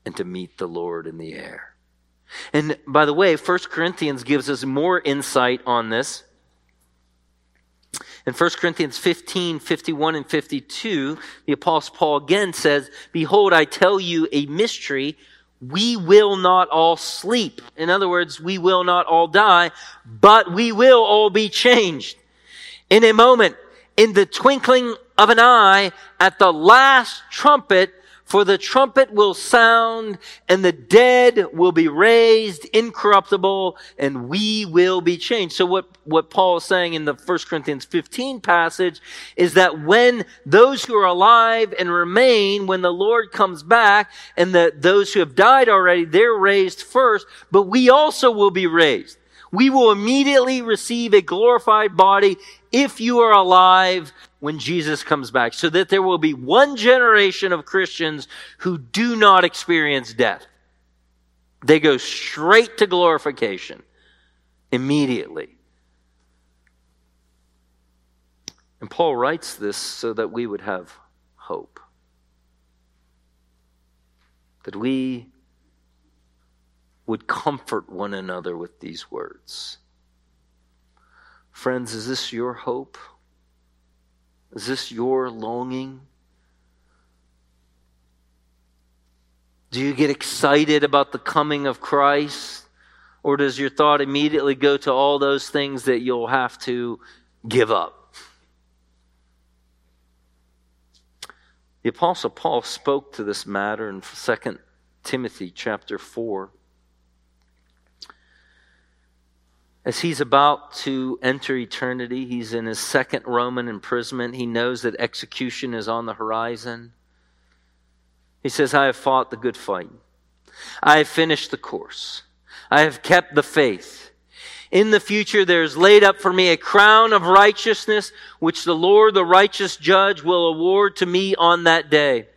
and to meet the Lord in the air. And by the way, 1 Corinthians gives us more insight on this. In 1 Corinthians 15, 51, and 52, the Apostle Paul again says, Behold, I tell you a mystery. We will not all sleep. In other words, we will not all die, but we will all be changed. In a moment, in the twinkling of an eye, at the last trumpet, for the trumpet will sound and the dead will be raised incorruptible and we will be changed. So what, what Paul is saying in the 1 Corinthians 15 passage is that when those who are alive and remain, when the Lord comes back and the, those who have died already, they're raised first, but we also will be raised. We will immediately receive a glorified body if you are alive when Jesus comes back, so that there will be one generation of Christians who do not experience death. They go straight to glorification immediately. And Paul writes this so that we would have hope. That we would comfort one another with these words. Friends, is this your hope? Is this your longing? Do you get excited about the coming of Christ? Or does your thought immediately go to all those things that you'll have to give up? The apostle Paul spoke to this matter in 2 Timothy chapter 4. As he's about to enter eternity, he's in his second Roman imprisonment. He knows that execution is on the horizon. He says, I have fought the good fight. I have finished the course. I have kept the faith. In the future, there is laid up for me a crown of righteousness, which the Lord, the righteous judge, will award to me on that day.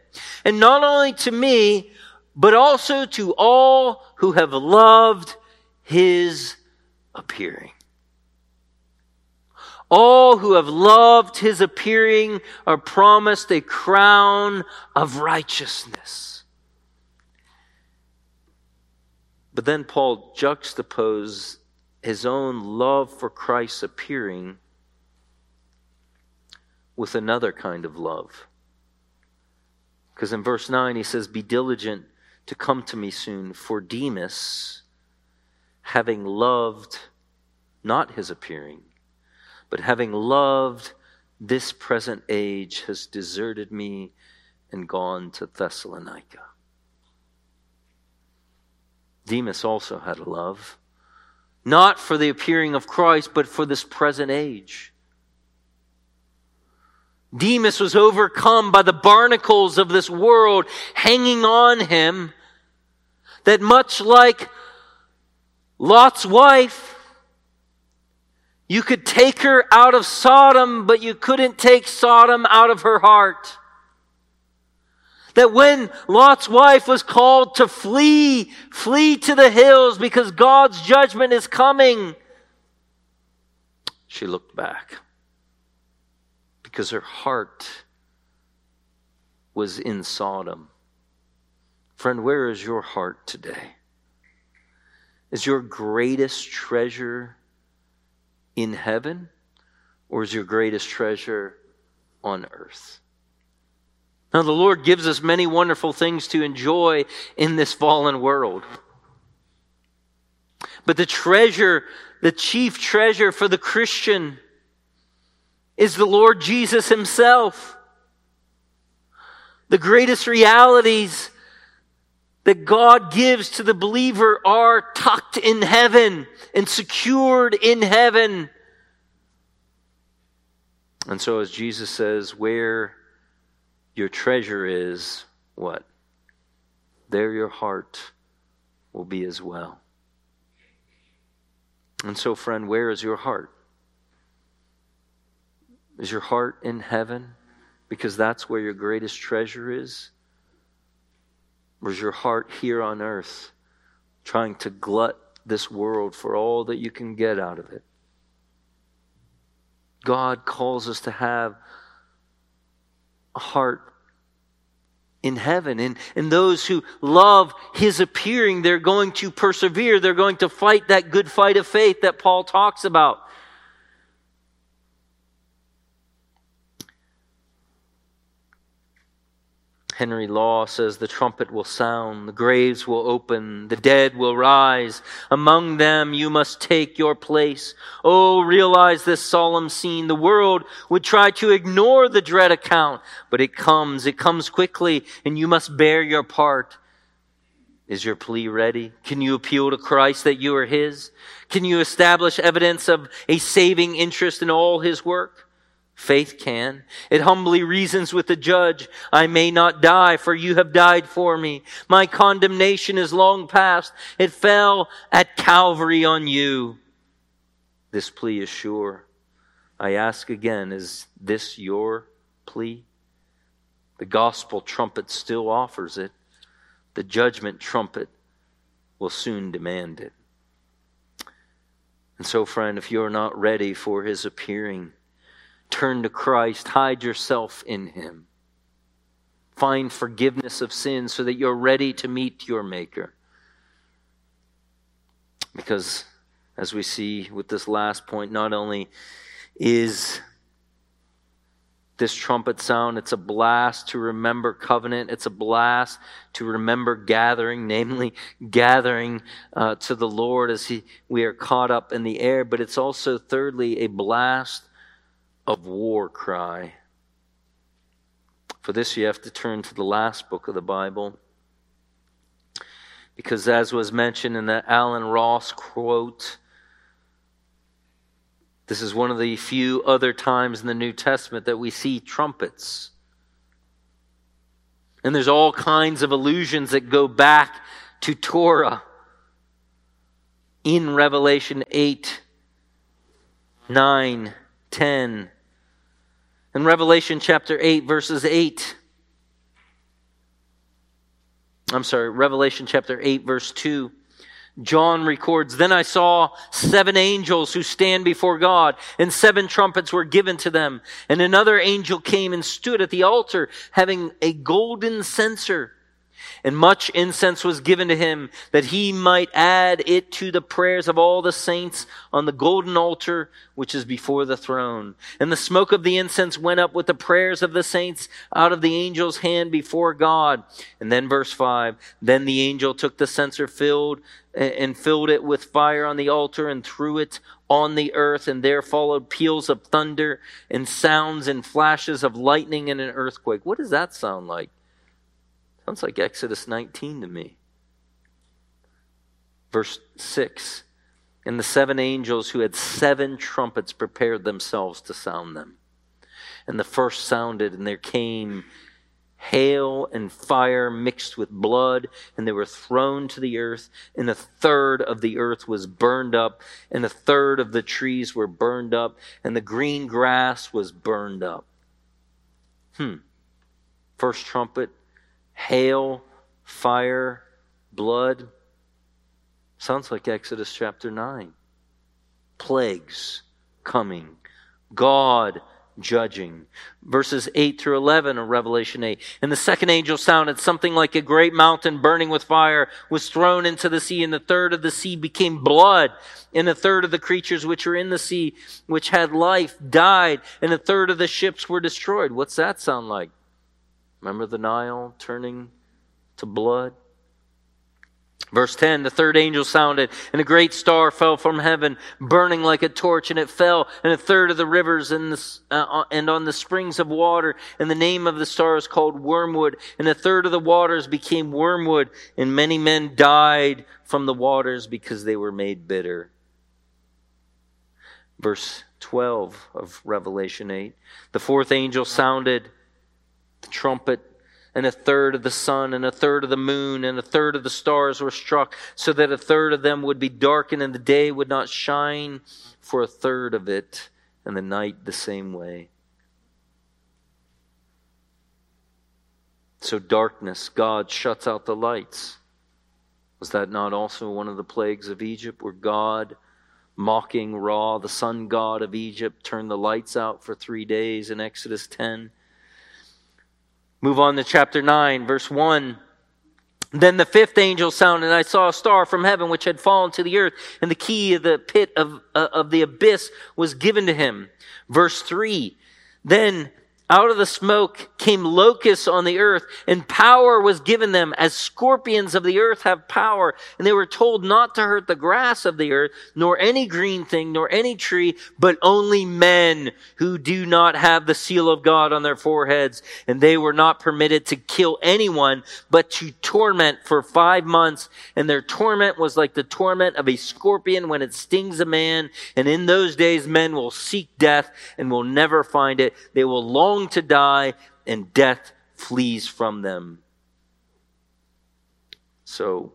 And not only to me, but also to all who have loved his appearing. All who have loved his appearing are promised a crown of righteousness. But then Paul juxtaposed his own love for Christ's appearing with another kind of love. Because in verse 9 he says, Be diligent to come to me soon, for Demas having loved not his appearing, but having loved this present age, has deserted me and gone to Thessalonica. Demas also had a love, not for the appearing of Christ, but for this present age. Demas was overcome by the barnacles of this world hanging on him, that much like Lot's wife. You could take her out of Sodom, but you couldn't take Sodom out of her heart. That when Lot's wife was called to flee, flee to the hills because God's judgment is coming, she looked back because her heart was in Sodom. Friend, where is your heart today? Is your greatest treasure in heaven or is your greatest treasure on earth? Now, the Lord gives us many wonderful things to enjoy in this fallen world. But the treasure, the chief treasure for the Christian, is the Lord Jesus Himself. The greatest realities that God gives to the believer are tucked in heaven and secured in heaven. And so, as Jesus says, where your treasure is, what? There your heart will be as well. And so, friend, where is your heart? Is your heart in heaven? Because that's where your greatest treasure is? Is your heart here on earth trying to glut this world for all that you can get out of it? God calls us to have a heart in heaven. And, and those who love his appearing, they're going to persevere. They're going to fight that good fight of faith that Paul talks about. Henry Law says the trumpet will sound, the graves will open, the dead will rise. Among them you must take your place. Oh, realize this solemn scene. The world would try to ignore the dread account, but it comes, it comes quickly, and you must bear your part. Is your plea ready? Can you appeal to Christ that you are His? Can you establish evidence of a saving interest in all His work? Faith can. It humbly reasons with the judge, I may not die, for you have died for me. My condemnation is long past. It fell at Calvary on you. This plea is sure. I ask again, is this your plea? The gospel trumpet still offers it. The judgment trumpet will soon demand it. And so, friend, if you're not ready for his appearing, Turn to Christ, hide yourself in Him. Find forgiveness of sins so that you're ready to meet your Maker. Because, as we see with this last point, not only is this trumpet sound. It's a blast to remember covenant. It's a blast to remember gathering, [LAUGHS] namely gathering uh, to the Lord as he, we are caught up in the air. But it's also, thirdly, a blast of war cry. For this, you have to turn to the last book of the Bible. Because, as was mentioned in the Allen Ross quote, this is one of the few other times in the New Testament that we see trumpets. And there's all kinds of allusions that go back to Torah in Revelation 8, 9, 10, in Revelation chapter 8, verses 8. I'm sorry, Revelation chapter 8, verse 2. John records, Then I saw seven angels who stand before God, and seven trumpets were given to them. And another angel came and stood at the altar, having a golden censer and much incense was given to him that he might add it to the prayers of all the saints on the golden altar which is before the throne. And the smoke of the incense went up with the prayers of the saints out of the angel's hand before God. And then verse 5 Then the angel took the censer filled and filled it with fire on the altar and threw it on the earth, and there followed peals of thunder and sounds and flashes of lightning and an earthquake. What does that sound like? Sounds like Exodus 19 to me. Verse 6 And the seven angels who had seven trumpets prepared themselves to sound them. And the first sounded, and there came hail and fire mixed with blood, and they were thrown to the earth, and a third of the earth was burned up, and a third of the trees were burned up, and the green grass was burned up. Hmm. First trumpet, hail, fire, blood. Sounds like Exodus chapter 9. Plagues coming. God judging. Verses 8 through 11 of Revelation 8. And the second angel sounded something like a great mountain burning with fire was thrown into the sea, and the third of the sea became blood, and a third of the creatures which were in the sea, which had life, died, and a third of the ships were destroyed. What's that sound like? Remember the Nile turning to blood? Verse 10 The third angel sounded, and a great star fell from heaven, burning like a torch, and it fell in a third of the rivers and, the, uh, and on the springs of water. And the name of the star is called Wormwood. And a third of the waters became wormwood, and many men died from the waters because they were made bitter. Verse 12 of Revelation 8 The fourth angel sounded trumpet and a third of the sun, and a third of the moon, and a third of the stars were struck, so that a third of them would be darkened, and the day would not shine for a third of it, and the night the same way. So, darkness, God shuts out the lights. Was that not also one of the plagues of Egypt, where God, mocking Ra, the sun god of Egypt, turned the lights out for three days in Exodus 10? Move on to chapter 9, verse 1. Then the fifth angel sounded, and I saw a star from heaven which had fallen to the earth, and the key of the pit of, uh, of the abyss was given to him. Verse 3. Then out of the smoke came locusts on the earth, and power was given them as scorpions of the earth have power. And they were told not to hurt the grass of the earth, nor any green thing, nor any tree, but only men who do not have the seal of God on their foreheads. And they were not permitted to kill anyone, but to torment for five months. And their torment was like the torment of a scorpion when it stings a man. And in those days, men will seek death and will never find it. They will long long to die, and death flees from them. So,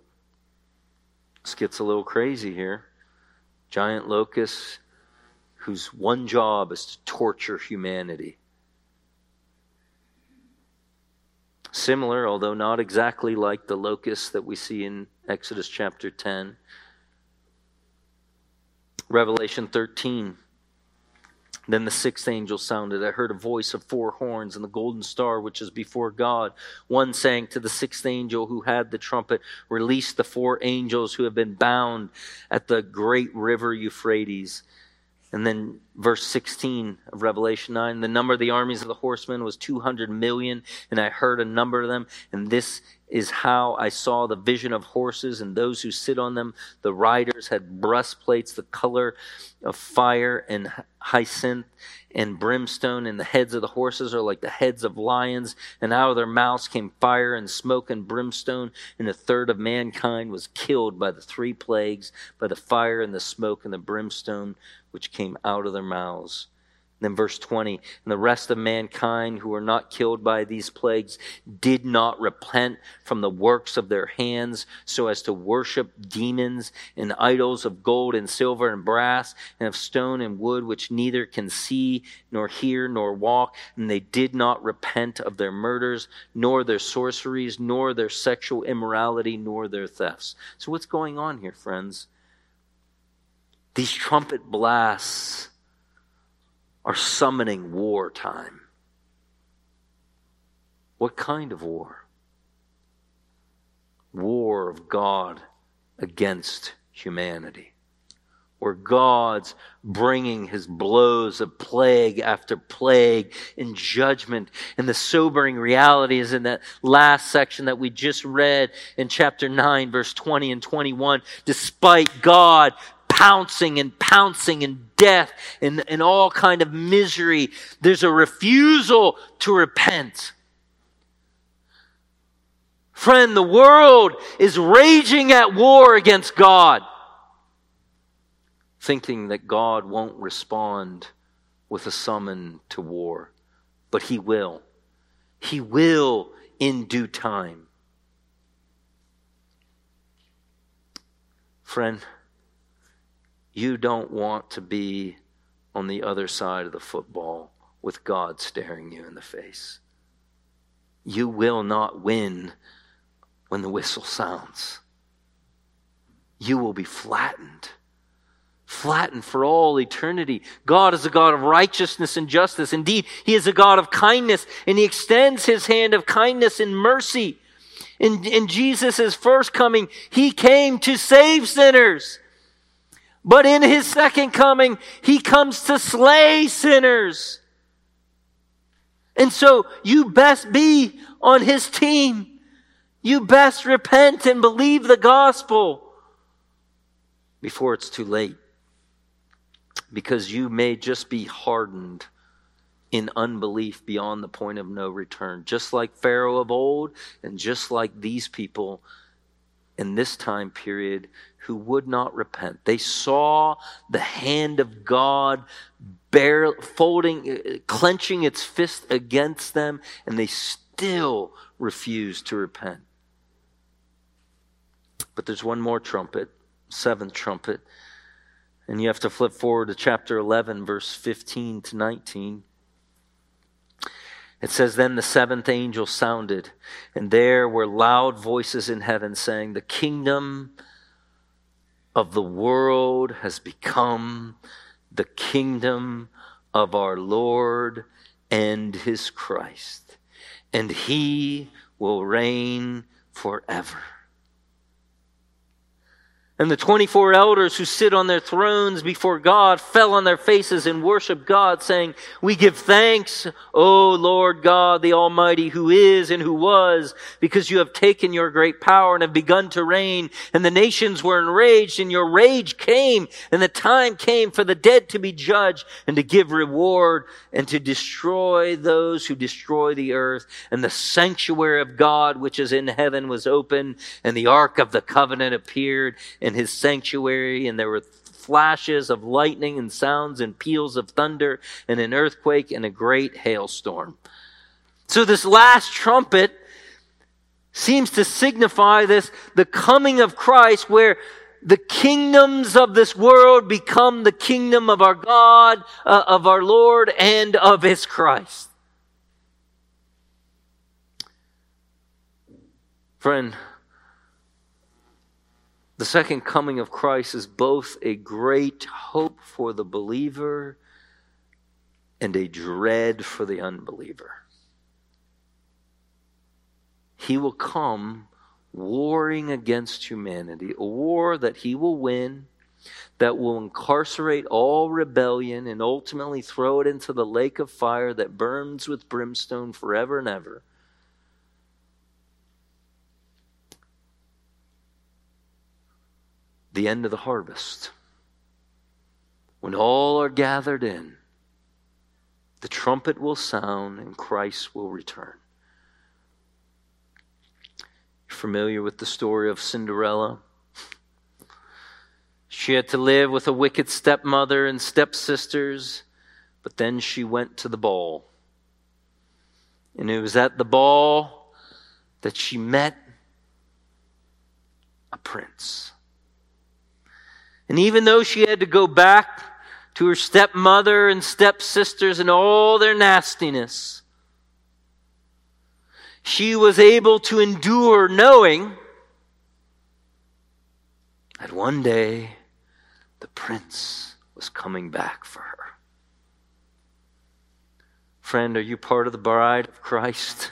this gets a little crazy here. Giant locusts whose one job is to torture humanity. Similar, although not exactly like the locusts that we see in Exodus chapter 10. Revelation 13. Then the sixth angel sounded. I heard a voice of four horns and the golden star which is before God. One saying to the sixth angel who had the trumpet, Release the four angels who have been bound at the great river Euphrates. And then verse 16 of Revelation 9 the number of the armies of the horsemen was 200 million, and I heard a number of them, and this is how I saw the vision of horses and those who sit on them. The riders had breastplates the color of fire and hyacinth and brimstone, and the heads of the horses are like the heads of lions, and out of their mouths came fire and smoke and brimstone, and a third of mankind was killed by the three plagues, by the fire and the smoke and the brimstone which came out of their mouths. Then verse 20, and the rest of mankind who were not killed by these plagues did not repent from the works of their hands so as to worship demons and idols of gold and silver and brass and of stone and wood which neither can see nor hear nor walk. And they did not repent of their murders, nor their sorceries, nor their sexual immorality, nor their thefts. So what's going on here, friends? These trumpet blasts are summoning wartime. What kind of war? War of God against humanity. Where God's bringing his blows of plague after plague in judgment. And the sobering reality is in that last section that we just read in chapter 9, verse 20 and 21. Despite God pouncing and pouncing and death and, and all kind of misery. There's a refusal to repent. Friend, the world is raging at war against God, thinking that God won't respond with a summon to war, but He will. He will in due time. Friend, you don't want to be on the other side of the football with God staring you in the face. You will not win when the whistle sounds. You will be flattened. Flattened for all eternity. God is a God of righteousness and justice. Indeed, He is a God of kindness, and He extends His hand of kindness and mercy. In, in Jesus' first coming, He came to save sinners. But in his second coming, he comes to slay sinners. And so you best be on his team. You best repent and believe the gospel before it's too late. Because you may just be hardened in unbelief beyond the point of no return, just like Pharaoh of old, and just like these people in this time period who would not repent. They saw the hand of God bare, folding, uh, clenching its fist against them, and they still refused to repent. But there's one more trumpet, seventh trumpet. And you have to flip forward to chapter 11, verse 15 to 19. It says, Then the seventh angel sounded, and there were loud voices in heaven saying, The kingdom of the world has become the kingdom of our Lord and his Christ, and he will reign forever. And the 24 elders who sit on their thrones before God fell on their faces and worshiped God, saying, We give thanks, O Lord God, the Almighty, who is and who was, because you have taken your great power and have begun to reign. And the nations were enraged, and your rage came, and the time came for the dead to be judged, and to give reward, and to destroy those who destroy the earth. And the sanctuary of God, which is in heaven, was open, and the ark of the covenant appeared, in his sanctuary, and there were flashes of lightning and sounds and peals of thunder and an earthquake and a great hailstorm. So this last trumpet seems to signify this, the coming of Christ where the kingdoms of this world become the kingdom of our God, uh, of our Lord, and of His Christ. Friend, the second coming of Christ is both a great hope for the believer and a dread for the unbeliever. He will come warring against humanity, a war that he will win, that will incarcerate all rebellion and ultimately throw it into the lake of fire that burns with brimstone forever and ever. The end of the harvest. When all are gathered in, the trumpet will sound and Christ will return. You're familiar with the story of Cinderella? She had to live with a wicked stepmother and stepsisters, but then she went to the ball. And it was at the ball that she met a prince. And even though she had to go back to her stepmother and stepsisters and all their nastiness, she was able to endure knowing that one day the prince was coming back for her. Friend, are you part of the bride of Christ?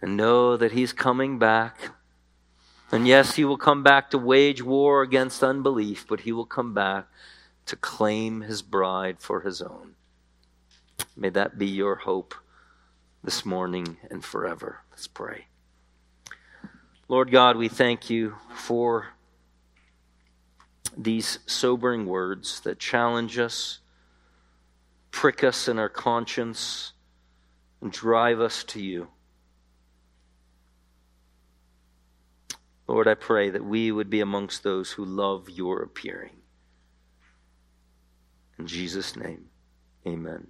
And know that he's coming back and yes, he will come back to wage war against unbelief, but he will come back to claim his bride for his own. May that be your hope this morning and forever. Let's pray. Lord God, we thank you for these sobering words that challenge us, prick us in our conscience, and drive us to you. Lord, I pray that we would be amongst those who love your appearing. In Jesus' name, amen.